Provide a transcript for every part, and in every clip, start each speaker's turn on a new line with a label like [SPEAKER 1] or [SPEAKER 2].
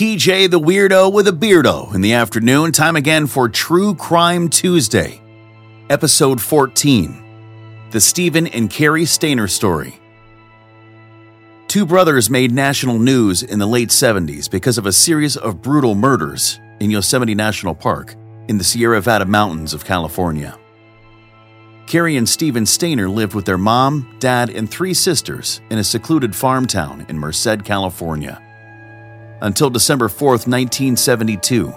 [SPEAKER 1] TJ the Weirdo with a Beardo in the afternoon. Time again for True Crime Tuesday, Episode 14 The Steven and Cary Stayner Story. Two brothers made national news in the late 70s because of a series of brutal murders in Yosemite National Park in the Sierra Nevada mountains of California. Cary and Steven Stayner lived with their mom, dad, and three sisters in a secluded farm town in Merced, California until December 4, 1972,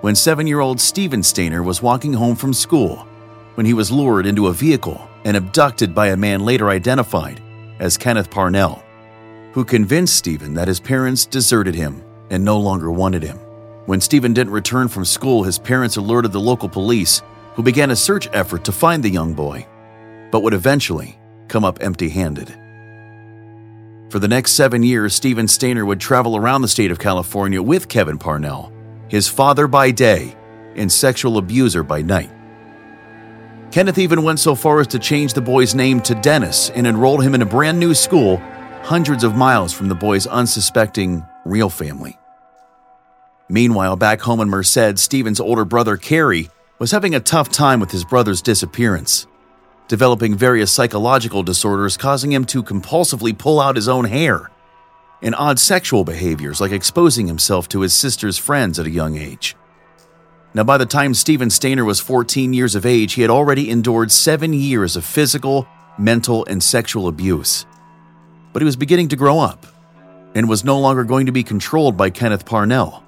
[SPEAKER 1] when seven year old Steven Stayner was walking home from school when he was lured into a vehicle and abducted by a man later identified as Kenneth Parnell, who convinced Steven that his parents deserted him and no longer wanted him. When Steven didn't return from school, his parents alerted the local police, who began a search effort to find the young boy, but would eventually come up empty handed. For the next seven years, Steven Stayner would travel around the state of California with Kevin Parnell, his father by day and sexual abuser by night. Kenneth even went so far as to change the boy's name to Dennis and enroll him in a brand new school hundreds of miles from the boy's unsuspecting real family. Meanwhile, back home in Merced, Steven's older brother Cary was having a tough time with his brother's disappearance developing various psychological disorders causing him to compulsively pull out his own hair, and odd sexual behaviors like exposing himself to his sister's friends at a young age. Now, by the time Steven Stayner was 14 years of age, he had already endured seven years of physical, mental, and sexual abuse. But he was beginning to grow up and was no longer going to be controlled by Kenneth Parnell.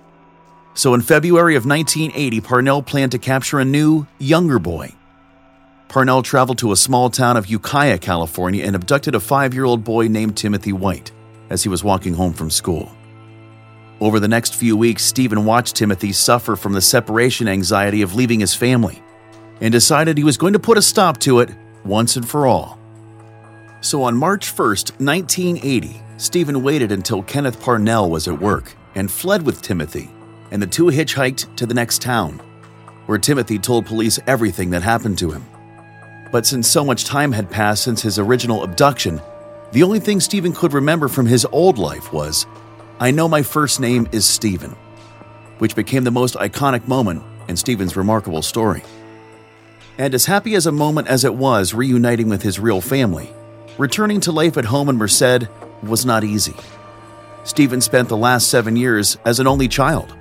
[SPEAKER 1] So, in February of 1980, Parnell planned to capture a new, younger boy Parnell traveled to a small town of Ukiah, California, and abducted a five year old boy named Timothy White as he was walking home from school. Over the next few weeks, Steven watched Timothy suffer from the separation anxiety of leaving his family and decided he was going to put a stop to it once and for all. So on March 1st, 1980, Steven waited until Kenneth Parnell was at work and fled with Timothy, and the two hitchhiked to the next town, where Timothy told police everything that happened to him. But since so much time had passed since his original abduction, the only thing Steven could remember from his old life was, I know my first name is Steven, which became the most iconic moment in Steven's remarkable story. And as happy as a moment as it was reuniting with his real family, returning to life at home in Merced was not easy. Steven spent the last seven years as an only child,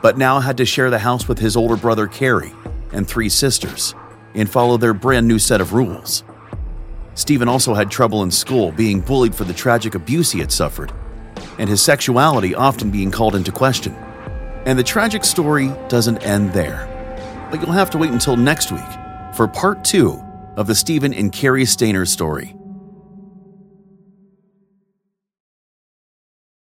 [SPEAKER 1] but now had to share the house with his older brother Cary and three sisters and follow their brand new set of rules. Steven also had trouble in school, being bullied for the tragic abuse he had suffered, and his sexuality often being called into question. And the tragic story doesn't end there. But you'll have to wait until next week for part two of the Steven and Cary Stayner story.